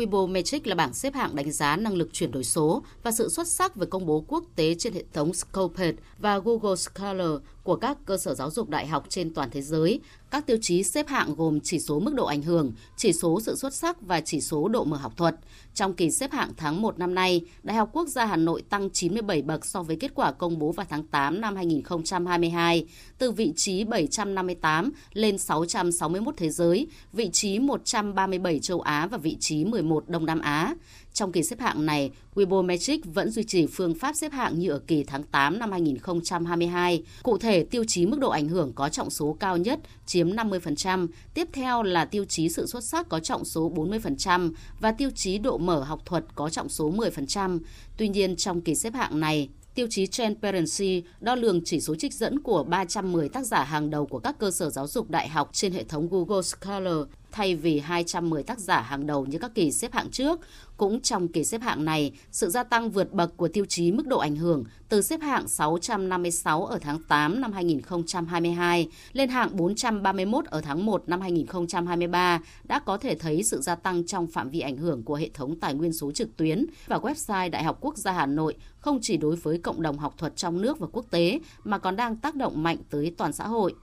Weibo Metric là bảng xếp hạng đánh giá năng lực chuyển đổi số và sự xuất sắc về công bố quốc tế trên hệ thống Scopus và Google Scholar của các cơ sở giáo dục đại học trên toàn thế giới. Các tiêu chí xếp hạng gồm chỉ số mức độ ảnh hưởng, chỉ số sự xuất sắc và chỉ số độ mở học thuật. Trong kỳ xếp hạng tháng 1 năm nay, Đại học Quốc gia Hà Nội tăng 97 bậc so với kết quả công bố vào tháng 8 năm 2022, từ vị trí 758 lên 661 thế giới, vị trí 137 châu Á và vị trí 11 Đông Nam Á. Trong kỳ xếp hạng này, Webometric vẫn duy trì phương pháp xếp hạng như ở kỳ tháng 8 năm 2022. Cụ thể, thể, tiêu chí mức độ ảnh hưởng có trọng số cao nhất chiếm 50%, tiếp theo là tiêu chí sự xuất sắc có trọng số 40% và tiêu chí độ mở học thuật có trọng số 10%. Tuy nhiên, trong kỳ xếp hạng này, tiêu chí Transparency đo lường chỉ số trích dẫn của 310 tác giả hàng đầu của các cơ sở giáo dục đại học trên hệ thống Google Scholar thay vì 210 tác giả hàng đầu như các kỳ xếp hạng trước. Cũng trong kỳ xếp hạng này, sự gia tăng vượt bậc của tiêu chí mức độ ảnh hưởng từ xếp hạng 656 ở tháng 8 năm 2022 lên hạng 431 ở tháng 1 năm 2023 đã có thể thấy sự gia tăng trong phạm vi ảnh hưởng của hệ thống tài nguyên số trực tuyến và website Đại học Quốc gia Hà Nội không chỉ đối với cộng đồng học thuật trong nước và quốc tế mà còn đang tác động mạnh tới toàn xã hội.